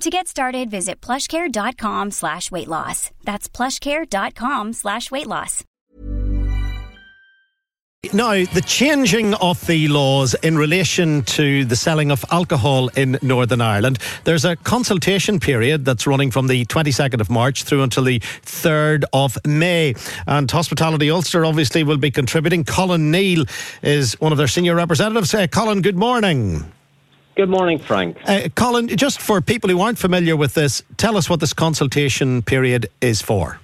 To get started, visit plushcare.com slash weight loss. That's plushcare.com slash weight loss. Now, the changing of the laws in relation to the selling of alcohol in Northern Ireland, there's a consultation period that's running from the 22nd of March through until the 3rd of May. And Hospitality Ulster obviously will be contributing. Colin Neill is one of their senior representatives. Uh, Colin, good morning. Good morning, Frank. Uh, Colin, just for people who aren't familiar with this, tell us what this consultation period is for.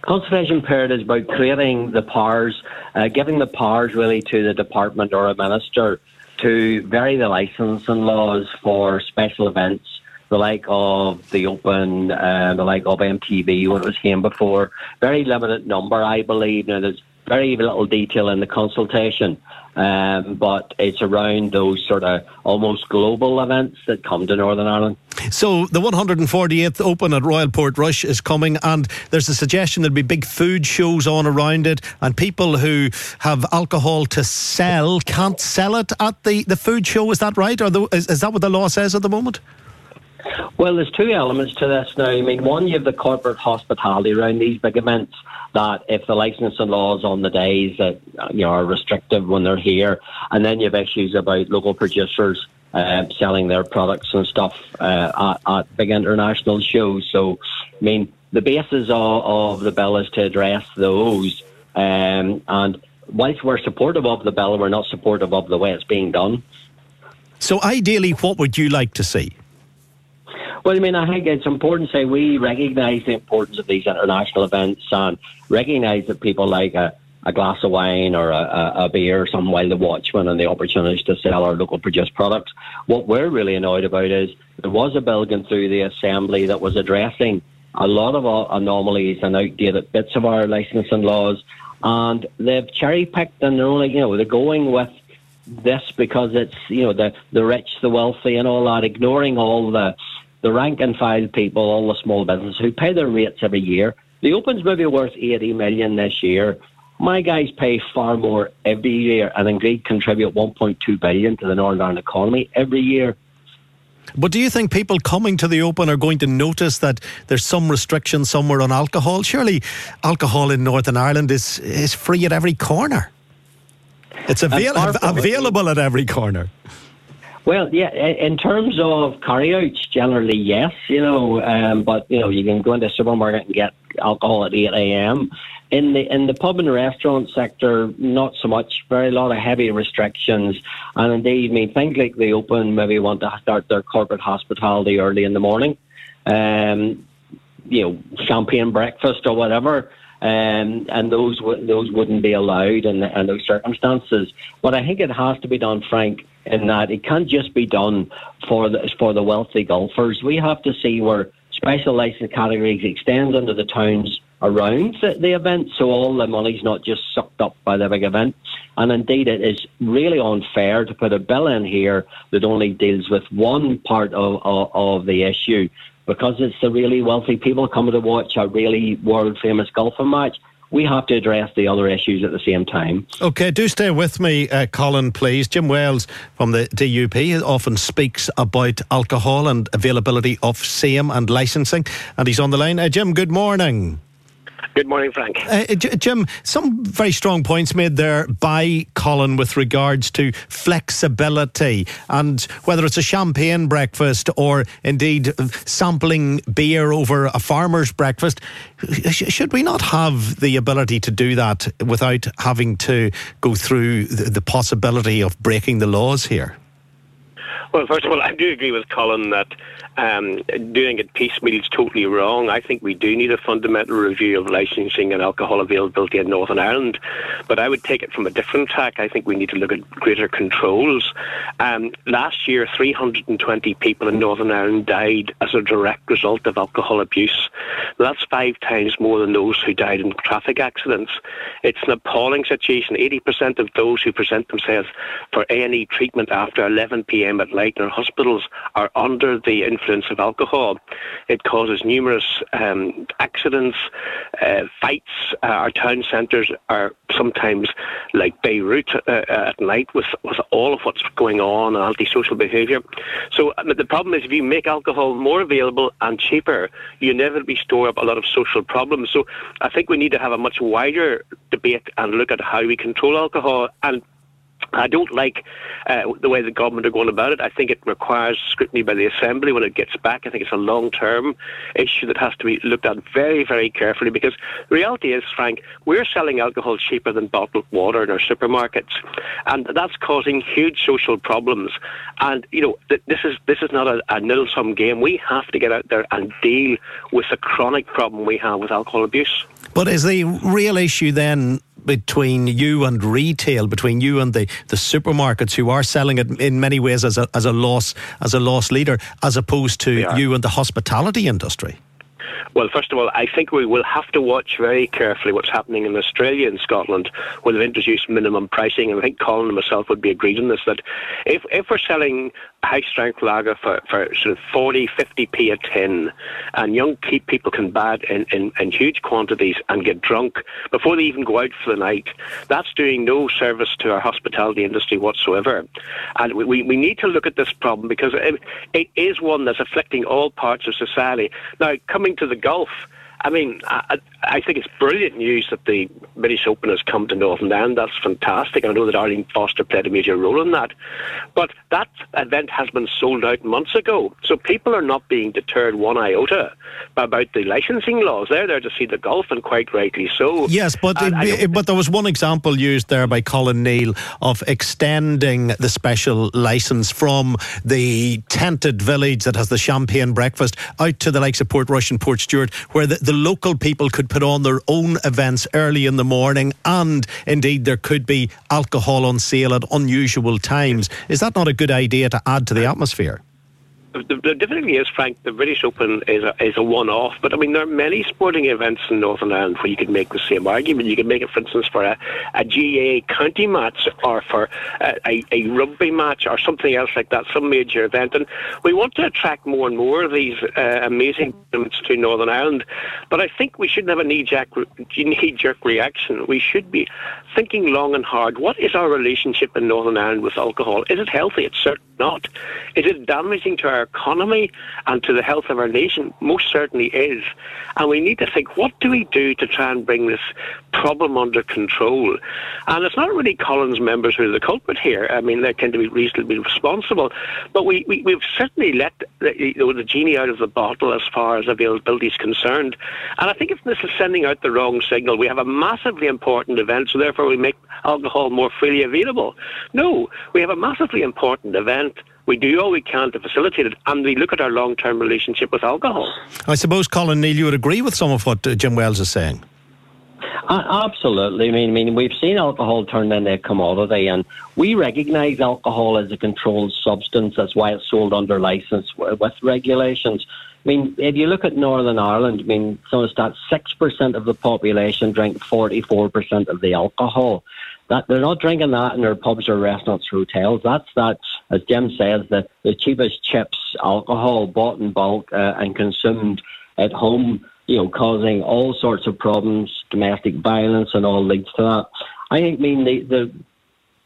Consultation period is about creating the powers, uh, giving the powers really to the department or a minister to vary the licensing laws for special events, the like of the Open, uh, the like of MTV when it was here before. Very limited number, I believe. Now, there's very little detail in the consultation, um, but it's around those sort of almost global events that come to Northern Ireland. So the 148th Open at Royal Portrush is coming, and there's a suggestion there'll be big food shows on around it, and people who have alcohol to sell can't sell it at the, the food show. Is that right, or the, is, is that what the law says at the moment? Well, there's two elements to this now. I mean, one, you have the corporate hospitality around these big events. That if the licensing laws on the days that you know are restrictive when they're here, and then you have issues about local producers uh, selling their products and stuff uh, at, at, big international shows. So, I mean, the basis of, of the bill is to address those. Um, and whilst we're supportive of the bill, we're not supportive of the way it's being done. So, ideally, what would you like to see? Well, I mean, I think it's important to say we recognise the importance of these international events and recognise that people like a, a glass of wine or a, a, beer or something while the watchman and the opportunities to sell our local produced products. What we're really annoyed about is there was a bill going through the Assembly that was addressing a lot of anomalies and outdated bits of our licensing laws, and they've cherry picked and they're only, you know, they're going with this because it's, you know, the the rich, the wealthy, and all that, ignoring all the the rank and file people, all the small businesses who pay their rates every year. The Open's maybe worth 80 million this year. My guys pay far more every year and indeed contribute 1.2 billion to the Northern Ireland economy every year. But do you think people coming to the Open are going to notice that there's some restriction somewhere on alcohol? Surely alcohol in Northern Ireland is, is free at every corner. It's avail- available at every corner. Well, yeah, in terms of carryouts, generally yes, you know, um, but you know, you can go into a supermarket and get alcohol at eight a.m. In the in the pub and restaurant sector, not so much. Very lot of heavy restrictions, and indeed, I mean, things like the Open maybe want to start their corporate hospitality early in the morning, um, you know, champagne breakfast or whatever. Um, and those those wouldn't be allowed in, in those circumstances. But I think it has to be done, Frank, in that it can't just be done for the for the wealthy golfers. We have to see where special license categories extend into the towns around the, the event, so all the money's not just sucked up by the big event. And indeed, it is really unfair to put a bill in here that only deals with one part of, of, of the issue because it's the really wealthy people coming to watch a really world famous golfing match we have to address the other issues at the same time. Okay, do stay with me, uh, Colin, please. Jim Wells from the DUP often speaks about alcohol and availability of same and licensing, and he's on the line. Uh, Jim, good morning. Good morning, Frank. Uh, Jim, some very strong points made there by Colin with regards to flexibility and whether it's a champagne breakfast or indeed sampling beer over a farmer's breakfast. Should we not have the ability to do that without having to go through the possibility of breaking the laws here? Well, first of all, I do agree with Colin that um, doing it piecemeal is totally wrong. I think we do need a fundamental review of licensing and alcohol availability in Northern Ireland, but I would take it from a different tack. I think we need to look at greater controls. Um, last year, 320 people in Northern Ireland died as a direct result of alcohol abuse. That's five times more than those who died in traffic accidents. It's an appalling situation. 80% of those who present themselves for A&E treatment after 11 p.m. at night in hospitals are under the influence of alcohol. It causes numerous um, accidents, uh, fights. Uh, our town centres are sometimes like Beirut uh, uh, at night with, with all of what's going on and antisocial behaviour. So uh, the problem is if you make alcohol more available and cheaper, you inevitably store up a lot of social problems. So I think we need to have a much wider debate and look at how we control alcohol and I don't like uh, the way the government are going about it. I think it requires scrutiny by the Assembly when it gets back. I think it's a long term issue that has to be looked at very, very carefully because the reality is, Frank, we're selling alcohol cheaper than bottled water in our supermarkets. And that's causing huge social problems. And, you know, th- this is this is not a, a nil sum game. We have to get out there and deal with the chronic problem we have with alcohol abuse. But is the real issue then between you and retail, between you and the, the supermarkets who are selling it in many ways as a, as a loss as a loss leader, as opposed to you and the hospitality industry? Well, first of all, I think we will have to watch very carefully what's happening in Australia and Scotland, where they've introduced minimum pricing. And I think Colin and myself would be agreed on this that if, if we're selling high strength lager for, for sort of 40, 50p a tin, and young people can buy it in, in, in huge quantities and get drunk before they even go out for the night, that's doing no service to our hospitality industry whatsoever. And we, we need to look at this problem because it, it is one that's afflicting all parts of society. Now, coming to the Gulf, I mean, I, I, think it's brilliant news that the British Open has come to Northern Ireland. That's fantastic. I know that Arlene Foster played a major role in that. But that event has been sold out months ago. So people are not being deterred one iota about the licensing laws. They're there to see the golf, and quite rightly so. Yes, but, it, but there was one example used there by Colin Neill of extending the special license from the tented village that has the champagne breakfast out to the likes of Portrush and Portstewart, where the, the local people could put on their own events early in the morning, and indeed there could be alcohol on sale at unusual times. Is that not a good idea to add to the atmosphere? The, difficulty is, Frank, the British Open is a, is a one-off. But I mean, there are many sporting events in Northern Ireland where you could make the same argument. You could make it, for instance, for a, a GAA county match or for a, a, a, rugby match or something else like that, some major event. And we want to attract more and more of these uh, amazing events to Northern Ireland. But I think we shouldn't have a knee-jerk, knee-jerk reaction. We should be thinking long and hard. What is our relationship in Northern Ireland with alcohol? Is it healthy? It's certainly not. Is it damaging to our economy and to the health of our nation? Most certainly is. And we need to think, what do we do to try and bring this problem under control? And it's not really Colin's members who are the culprit here. I mean, they tend to be reasonably responsible. But we, we, we've certainly let the, you know, the genie out of the bottle as far as availability is concerned. And I think if this is sending out the wrong signal, we have a massively important event, so therefore we make alcohol more freely available. No, we have a massively important event we do all we can to facilitate it, and we look at our long term relationship with alcohol. I suppose, Colin Neill, you would agree with some of what uh, Jim Wells is saying. Uh, absolutely. I mean, I mean, we've seen alcohol turned into a commodity, and we recognise alcohol as a controlled substance. That's why it's sold under licence with regulations. I mean, if you look at Northern Ireland, I mean, so it's that six percent of the population drink forty-four percent of the alcohol. That they're not drinking that in their pubs or restaurants or hotels. That's that, as Jim says, the the cheapest chips alcohol bought in bulk uh, and consumed at home. You know, causing all sorts of problems, domestic violence, and all leads to that. I think, mean, the the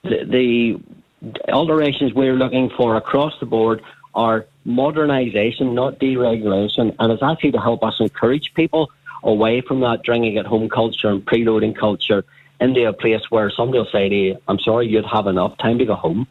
the, the alterations we're looking for across the board are modernisation, not deregulation, and it's actually to help us encourage people away from that drinking at home culture and preloading culture into a place where somebody will say to you, I'm sorry, you'd have enough time to go home.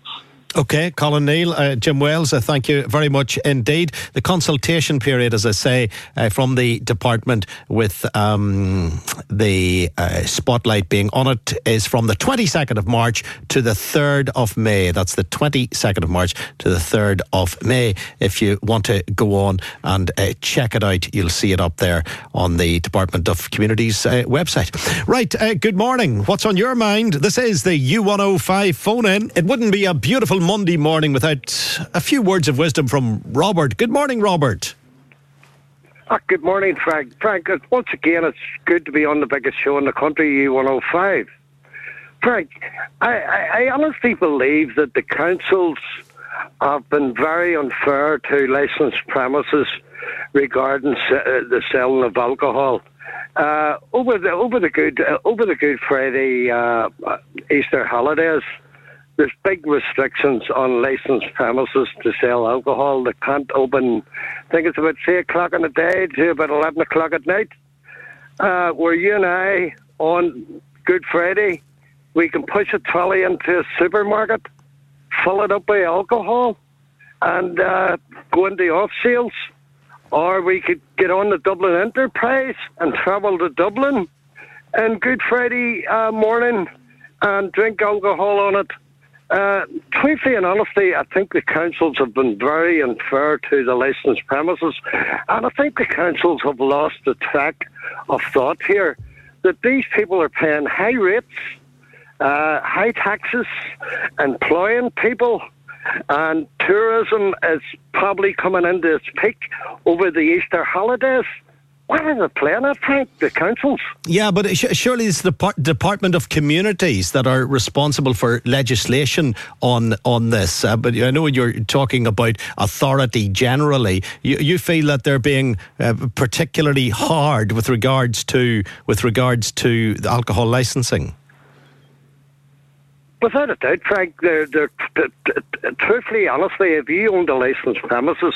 Okay, Colin Neill, uh, Jim Wells, uh, thank you very much indeed. The consultation period, as I say, uh, from the department with um, the uh, spotlight being on it is from the 22nd of March to the 3rd of May. That's the 22nd of March to the 3rd of May. If you want to go on and uh, check it out, you'll see it up there on the Department of Communities uh, website. Right, good morning. What's on your mind? This is the U105 phone in. It wouldn't be a beautiful Monday morning without a few words of wisdom from Robert. Good morning, Robert. Oh, good morning, Frank. Frank, once again, it's good to be on the biggest show in the country, U105. Frank, I, I, I honestly believe that the councils have been very unfair to licensed premises regarding uh, the selling of alcohol. Uh, over the over the good uh, over the Good Friday uh, Easter holidays, there's big restrictions on licensed premises to sell alcohol. They can't open, I think it's about 3 o'clock in the day to about 11 o'clock at night. Uh, where you and I, on Good Friday, we can push a trolley into a supermarket, fill it up with alcohol, and uh, go into off sales. Or we could get on the Dublin Enterprise and travel to Dublin and Good Friday uh, morning and drink alcohol on it uh, truthfully and honestly, I think the councils have been very unfair to the licensed premises, and I think the councils have lost the track of thought here that these people are paying high rates, uh, high taxes, employing people, and tourism is probably coming into its peak over the Easter holidays. What are they playing at, Frank? The councils? Yeah, but surely it's the Department of Communities that are responsible for legislation on on this. Uh, but I know you're talking about authority generally. You, you feel that they're being uh, particularly hard with regards to with regards to the alcohol licensing. Without a doubt, Frank, they're, they're, truthfully, honestly, if you owned a licensed premises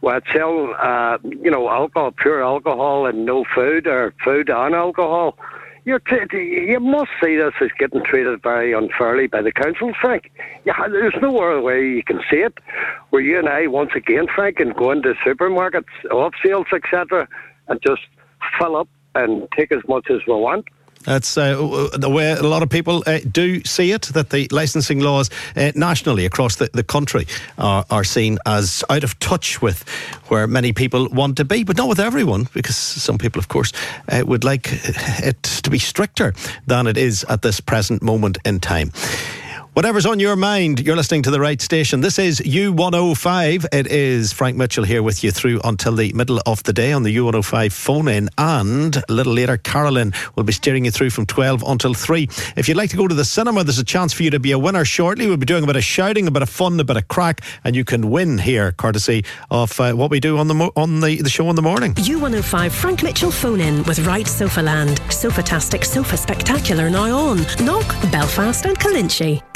where sell, uh, you know, alcohol, pure alcohol, and no food or food and alcohol, you're t- you must see this as getting treated very unfairly by the council, Frank. Yeah, there's no other way you can see it. Where you and I, once again, Frank, can go into supermarkets, off sales, etc., and just fill up and take as much as we want. That's uh, the way a lot of people uh, do see it, that the licensing laws uh, nationally across the, the country are, are, seen as out of touch with where many people want to be, but not with everyone, because some people, of course, uh, would like it to be stricter than it is at this present moment in time. Whatever's on your mind, you're listening to the right station. This is U105. It is Frank Mitchell here with you through until the middle of the day on the U105 phone in. And a little later, Carolyn will be steering you through from 12 until 3. If you'd like to go to the cinema, there's a chance for you to be a winner shortly. We'll be doing a bit of shouting, a bit of fun, a bit of crack, and you can win here, courtesy of uh, what we do on the mo- on the, the show in the morning. U105 Frank Mitchell phone in with Right Sofa Land. Sofa-tastic, Sofa Spectacular now on. Knock, Belfast and Calinchi.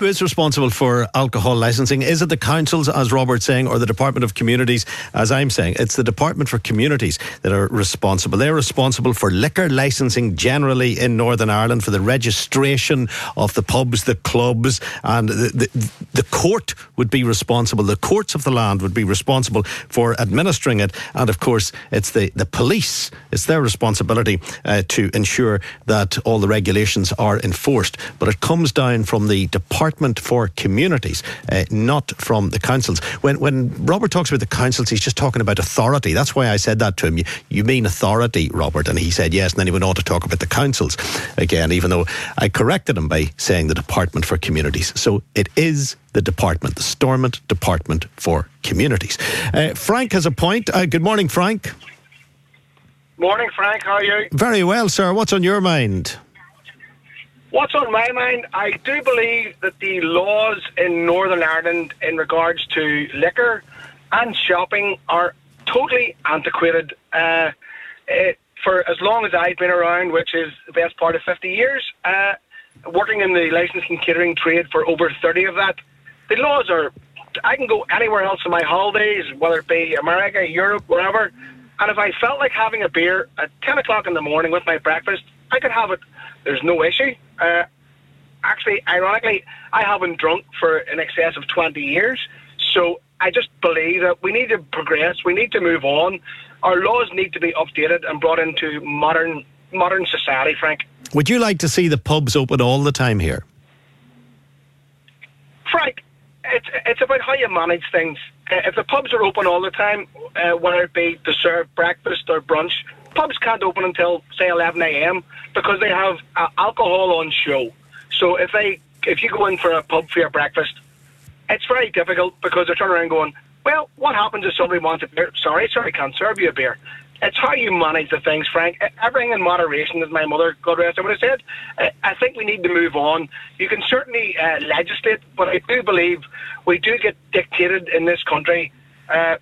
Who is responsible for alcohol licensing? Is it the councils, as Robert's saying, or the Department of Communities, as I'm saying? It's the Department for Communities that are responsible. They're responsible for liquor licensing generally in Northern Ireland, for the registration of the pubs, the clubs, and the, the, the court would be responsible. The courts of the land would be responsible for administering it. And of course, it's the, the police, it's their responsibility uh, to ensure that all the regulations are enforced. But it comes down from the Department Department for Communities, uh, not from the councils. When when Robert talks about the councils, he's just talking about authority. That's why I said that to him. You, you mean authority, Robert? And he said yes. And then he went on to talk about the councils again, even though I corrected him by saying the Department for Communities. So it is the department, the Stormont Department for Communities. Uh, Frank has a point. Uh, good morning, Frank. Morning, Frank. How are you? Very well, sir. What's on your mind? What's on my mind? I do believe that the laws in Northern Ireland in regards to liquor and shopping are totally antiquated. Uh, it, for as long as I've been around, which is the best part of 50 years, uh, working in the licensing catering trade for over 30 of that, the laws are. I can go anywhere else on my holidays, whether it be America, Europe, wherever, and if I felt like having a beer at 10 o'clock in the morning with my breakfast, I could have it. There's no issue. Uh, actually, ironically, I haven't drunk for in excess of 20 years. So I just believe that we need to progress. We need to move on. Our laws need to be updated and brought into modern modern society, Frank. Would you like to see the pubs open all the time here? Frank, it's, it's about how you manage things. Uh, if the pubs are open all the time, uh, whether it be to serve breakfast or brunch, pubs can't open until say 11 a.m. because they have uh, alcohol on show. So if they if you go in for a pub for your breakfast, it's very difficult because they're turning around going, well, what happens if somebody wants a beer? Sorry, sorry, can't serve you a beer. It's how you manage the things, Frank. Everything in moderation, as my mother, God rest her, would have said. I think we need to move on. You can certainly uh, legislate, but I do believe we do get dictated in this country. Uh,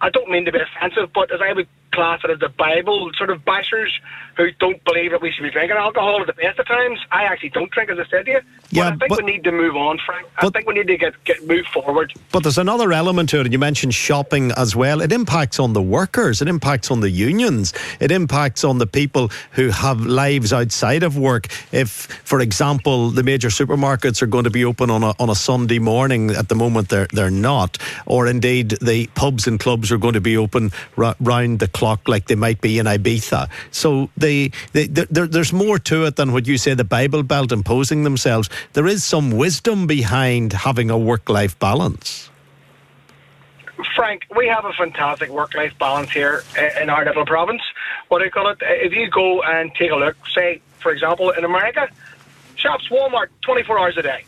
I don't mean to be offensive, but as I would class it the Bible sort of bashers who don't believe that we should be drinking alcohol at the best of times. I actually don't drink, as I said to you. Yeah, but I think but, we need to move on, Frank. I think we need to get, get move forward. But there's another element to it, and you mentioned shopping as well. It impacts on the workers, it impacts on the unions, it impacts on the people who have lives outside of work. If, for example, the major supermarkets are going to be open on a, on a Sunday morning, at the moment they're, they're not, or indeed the pubs and clubs are going to be open r- round the clock clock like they might be in Ibiza. So they, they there, there's more to it than what you say the Bible Belt imposing themselves. There is some wisdom behind having a work life balance. Frank, we have a fantastic work-life balance here in our little province. What do you call it? If you go and take a look, say, for example, in America, shops, Walmart, 24 hours a day.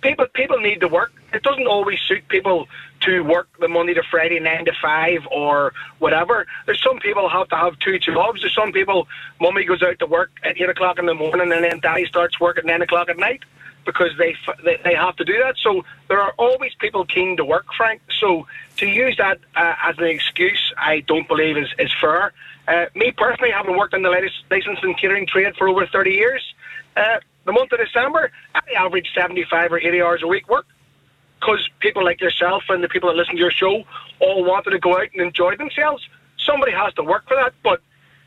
People, people need to work. It doesn't always suit people to work the Monday to Friday, nine to five, or whatever. There's some people have to have two jobs. There's some people, mummy goes out to work at eight o'clock in the morning, and then daddy starts work at nine o'clock at night because they, they they have to do that. So there are always people keen to work, Frank. So to use that uh, as an excuse, I don't believe is is fair. Uh, me personally, having worked in the latest license and catering trade for over 30 years, uh, the month of December, I average 75 or 80 hours a week work because people like yourself and the people that listen to your show all wanted to go out and enjoy themselves. Somebody has to work for that, but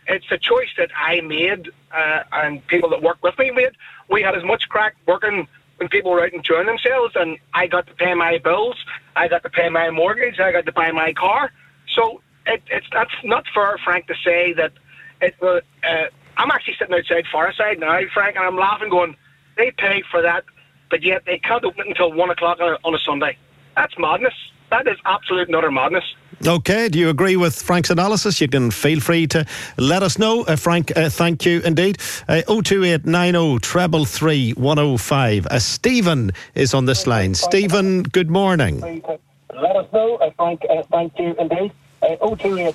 it's a choice that I made uh, and people that work with me made. We had as much crack working when people were out enjoying themselves, and I got to pay my bills, I got to pay my mortgage, I got to buy my car. So it, it's that's not fair, Frank, to say that it. Uh, I'm actually sitting outside Fireside now, Frank, and I'm laughing, going, they pay for that but yet they can't open it until one o'clock on a, on a Sunday. That's madness. That is absolute and utter madness. Okay, do you agree with Frank's analysis? You can feel free to let us know. Uh, Frank, uh, thank you indeed. Uh, 02890 treble three one oh five. Uh, Stephen is on this line. Stephen, good morning. Let us know, uh, Frank. Uh, thank you indeed. Uh, 028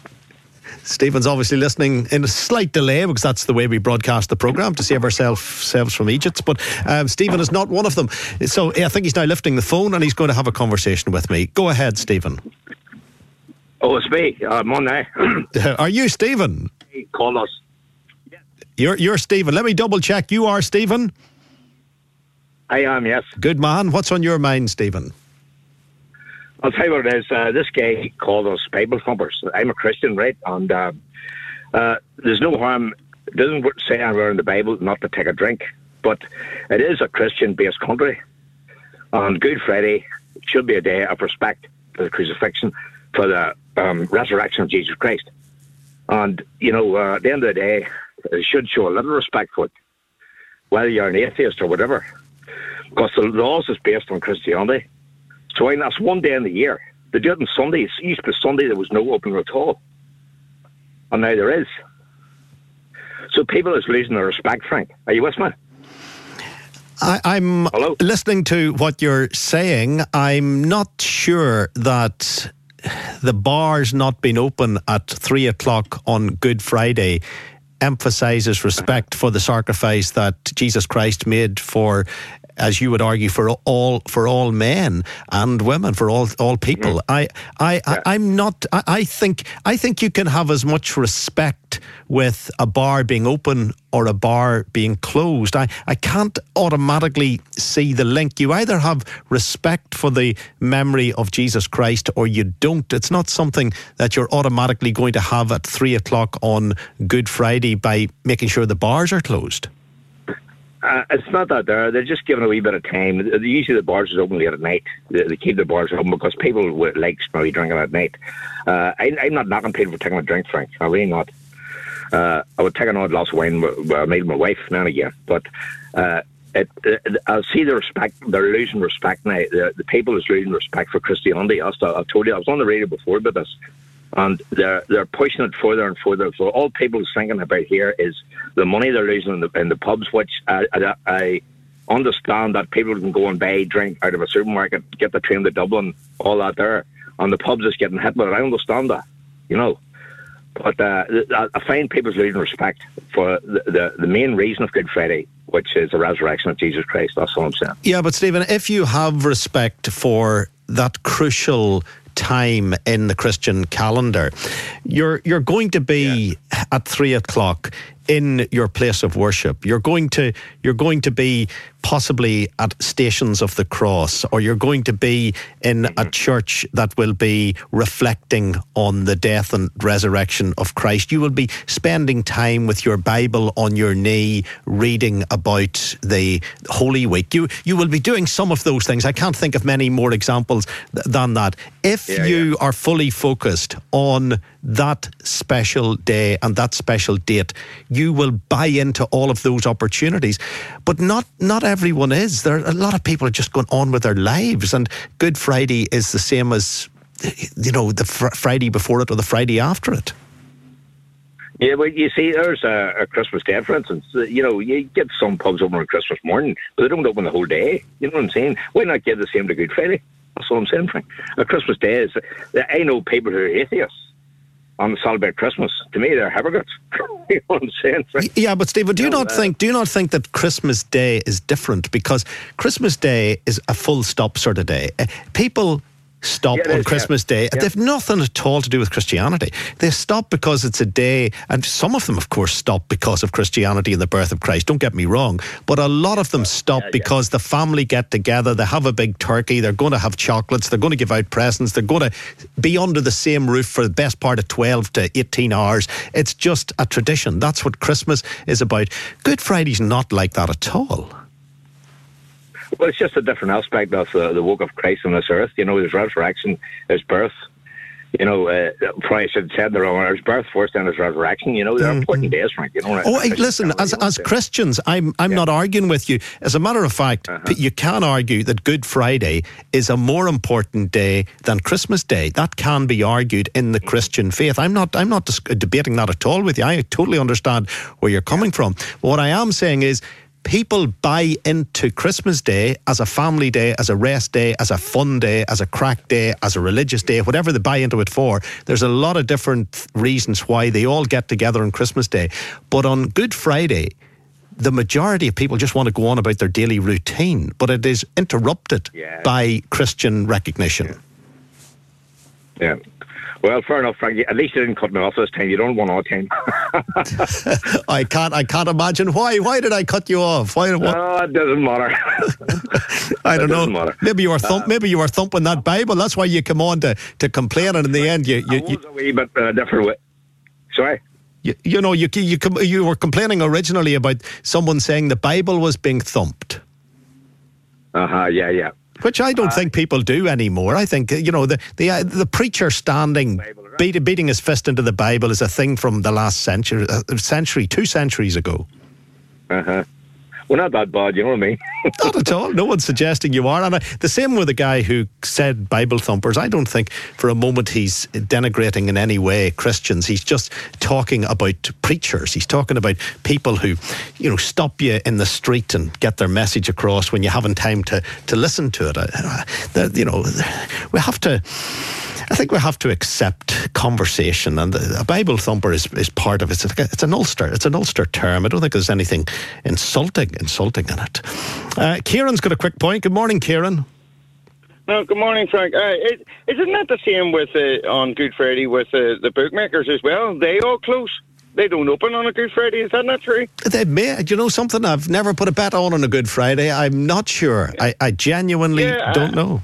Stephen's obviously listening in a slight delay because that's the way we broadcast the programme to save ourselves from Egypt. But um, Stephen is not one of them. So I think he's now lifting the phone and he's going to have a conversation with me. Go ahead, Stephen. Oh, it's me. I'm on now. Are you Stephen? Hey, call us. You're, you're Stephen. Let me double check. You are Stephen? I am, yes. Good man. What's on your mind, Stephen? I'll tell you what it is. Uh, this guy called us Bible thumpers. I'm a Christian, right? And uh, uh, there's no harm. It doesn't say anywhere in the Bible not to take a drink, but it is a Christian-based country. On Good Friday should be a day of respect for the crucifixion, for the um, resurrection of Jesus Christ. And, you know, uh, at the end of the day, it should show a little respect for it, whether you're an atheist or whatever. Because the laws is based on Christianity. So I mean, that's one day in the year. They do it on Sunday. It used to be Sunday, there was no opening at all. And now there is. So people is losing their respect, Frank. Are you with me? I, am listening to what you're saying. I'm not sure that the bars not being open at three o'clock on Good Friday emphasizes respect for the sacrifice that Jesus Christ made for as you would argue, for all for all men and women, for all all people. Mm. I I, yeah. I am not. I, I think I think you can have as much respect with a bar being open or a bar being closed. I, I can't automatically see the link. You either have respect for the memory of Jesus Christ or you don't. It's not something that you're automatically going to have at three o'clock on Good Friday by making sure the bars are closed. Uh, it's not that they're they're just giving a wee bit of time. Usually the bars is open late at night. They, they keep the bars open because people would like maybe drinking at night. Uh, I, am not knocking people for taking a drink, Frank. I'm really not. Uh, I would take an odd glass of wine with, my wife now and again, but uh, it, it, I see the respect. They're losing respect now. The, the people is losing respect for Christianity. I, I told you I was on the radio before about this and they're they're pushing it further and further. So all people are thinking about here is the money they're losing in the, in the pubs, which I, I, I, understand that people can go and buy drink out of a supermarket, get the train to Dublin, all that there, and the pubs is getting hit. But I understand that, you know. But uh, I find people's losing respect for the, the, the main reason of Good Friday, which is the resurrection of Jesus Christ. That's all I'm saying. Yeah, but Stephen, if you have respect for that crucial time in the Christian calendar. You're you're going to be yeah. at three o'clock in your place of worship. You're going to you're going to be possibly at stations of the cross, or you're going to be in a mm-hmm. church that will be reflecting on the death and resurrection of Christ. You will be spending time with your Bible on your knee, reading about the Holy Week. You you will be doing some of those things. I can't think of many more examples th- than that. If yeah, you yeah. are fully focused on that special day and that special date, you will buy into all of those opportunities. But not not everyone is. There a lot of people are just going on with their lives, and Good Friday is the same as you know the fr- Friday before it or the Friday after it. Yeah, well, you see, there's a, a, Christmas Day, for instance. You know, you get some pubs open on Christmas morning, but they don't open the whole day. You know what I'm saying? Why not give the same to Good Friday? That's what I'm saying, Frank. A Christmas Day is. I know people who are atheists on celebrate Christmas. To me, they're hypocrites. you know what I'm saying? Frank? Yeah, but Stephen, do you, you not think do you not think that Christmas Day is different because Christmas Day is a full stop sort of day. Uh, people stop yeah, on is, Christmas yeah. Day. Yeah. They've nothing at all to do with Christianity. They stop because it's a day, and some of them, of course, stop because of Christianity and the birth of Christ. Don't get me wrong, but a lot of them stop because the family get together, they have a big turkey, they're going to have chocolates, they're going to give out presents, they're going to be under the same roof for the best part of 12 to 18 hours. It's just a tradition. That's what Christmas is about. Good Friday's not like that at all. Well, it's just a different aspect of the, the work of Christ on this earth. You know, his resurrection, his birth. You know, uh, probably should have said the wrong. His birth first and his resurrection. You know, they're mm-hmm. important days, Frank. You know. Oh, hey, listen, as as Christians, I'm I'm yeah. not arguing with you. As a matter of fact, uh-huh. you can argue that Good Friday is a more important day than Christmas Day. That can be argued in the mm-hmm. Christian faith. I'm not I'm not dis- debating that at all with you. I totally understand where you're coming from. But what I am saying is people buy into Christmas Day as a family day, as a rest day, as a fun day, as a crack day, as a religious day, whatever they buy into it for. There's a lot of different reasons why they all get together on Christmas Day. But on Good Friday, the majority of people just want to go on about their daily routine, but it is interrupted yeah. by Christian recognition. Yeah. yeah. Well, fair enough, Frank. At least you didn't cut me off this time. You don't want all time. I can't. I can't imagine why. Why did I cut you off? Why? What? No, it doesn't matter. I don't it know. matter. Maybe you were thump. maybe you were thumping that Bible. That's why you come on to, to complain, and in the end, you I you, was you, a wee bit uh, different way. Sorry. you, you know you you you were complaining originally about someone saying the Bible was being thumped. Uh huh. Yeah, yeah. Which I don't think people do anymore. I think you know the the uh, the preacher standing beat, beating his fist into the Bible is a thing from the last century, uh, century, two centuries ago. Uh huh. Well, not that bad. You know what I mean? Not at all. No one's suggesting you are. And I, the same with the guy who said Bible thumpers. I don't think for a moment he's denigrating in any way Christians. He's just talking about preachers. He's talking about people who, you know, stop you in the street and get their message across when you haven't time to, to listen to it. Uh, I, I, you know, we have to. I think we have to accept conversation, and a Bible thumper is, is part of it. It's, it's an Ulster. It's an Ulster term. I don't think there's anything insulting insulting in it. Uh, Kieran's got a quick point. Good morning, Kieran. No, good morning, Frank. Uh, it, isn't that the same with uh, on Good Friday with uh, the bookmakers as well? They all close. They don't open on a Good Friday. Is that not true? They may, do you know something? I've never put a bet on on a Good Friday. I'm not sure. I, I genuinely Yeah, don't know.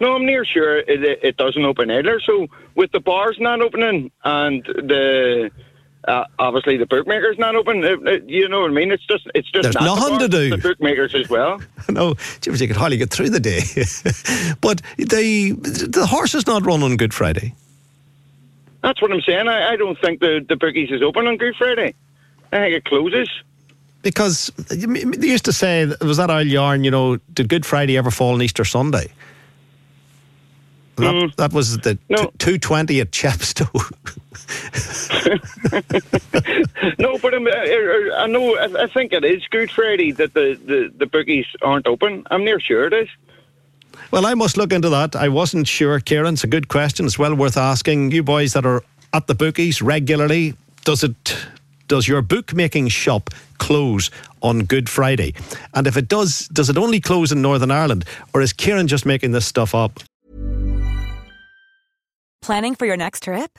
No, I'm near sure it, it doesn't open either. So with the bars not opening and the uh, obviously the bookmakers not open, it, it- you know what I mean? It's just it's just There's not the nothing to do. The bookmakers as well. No, James, you could hardly get through the day. but they, the horse is not run on Good Friday. That's what I'm saying. I, I don't think the the bookies is open on Good Friday. I think it closes. Because they used to say, was that old yarn, you know, did Good Friday ever fall on Easter Sunday? That, mm. that was the No. t- 220 at Chepstow. No, but I'm, I, I know. I, I think it is Good Friday that the, the, the bookies aren't open. I'm near sure it is. Well, I must look into that. I wasn't sure, Kieran. It's a good question. It's well worth asking. You boys that are at the bookies regularly, does it does your bookmaking shop close on Good Friday? And if it does, does it only close in Northern Ireland, or is Kieran just making this stuff up? Planning for your next trip?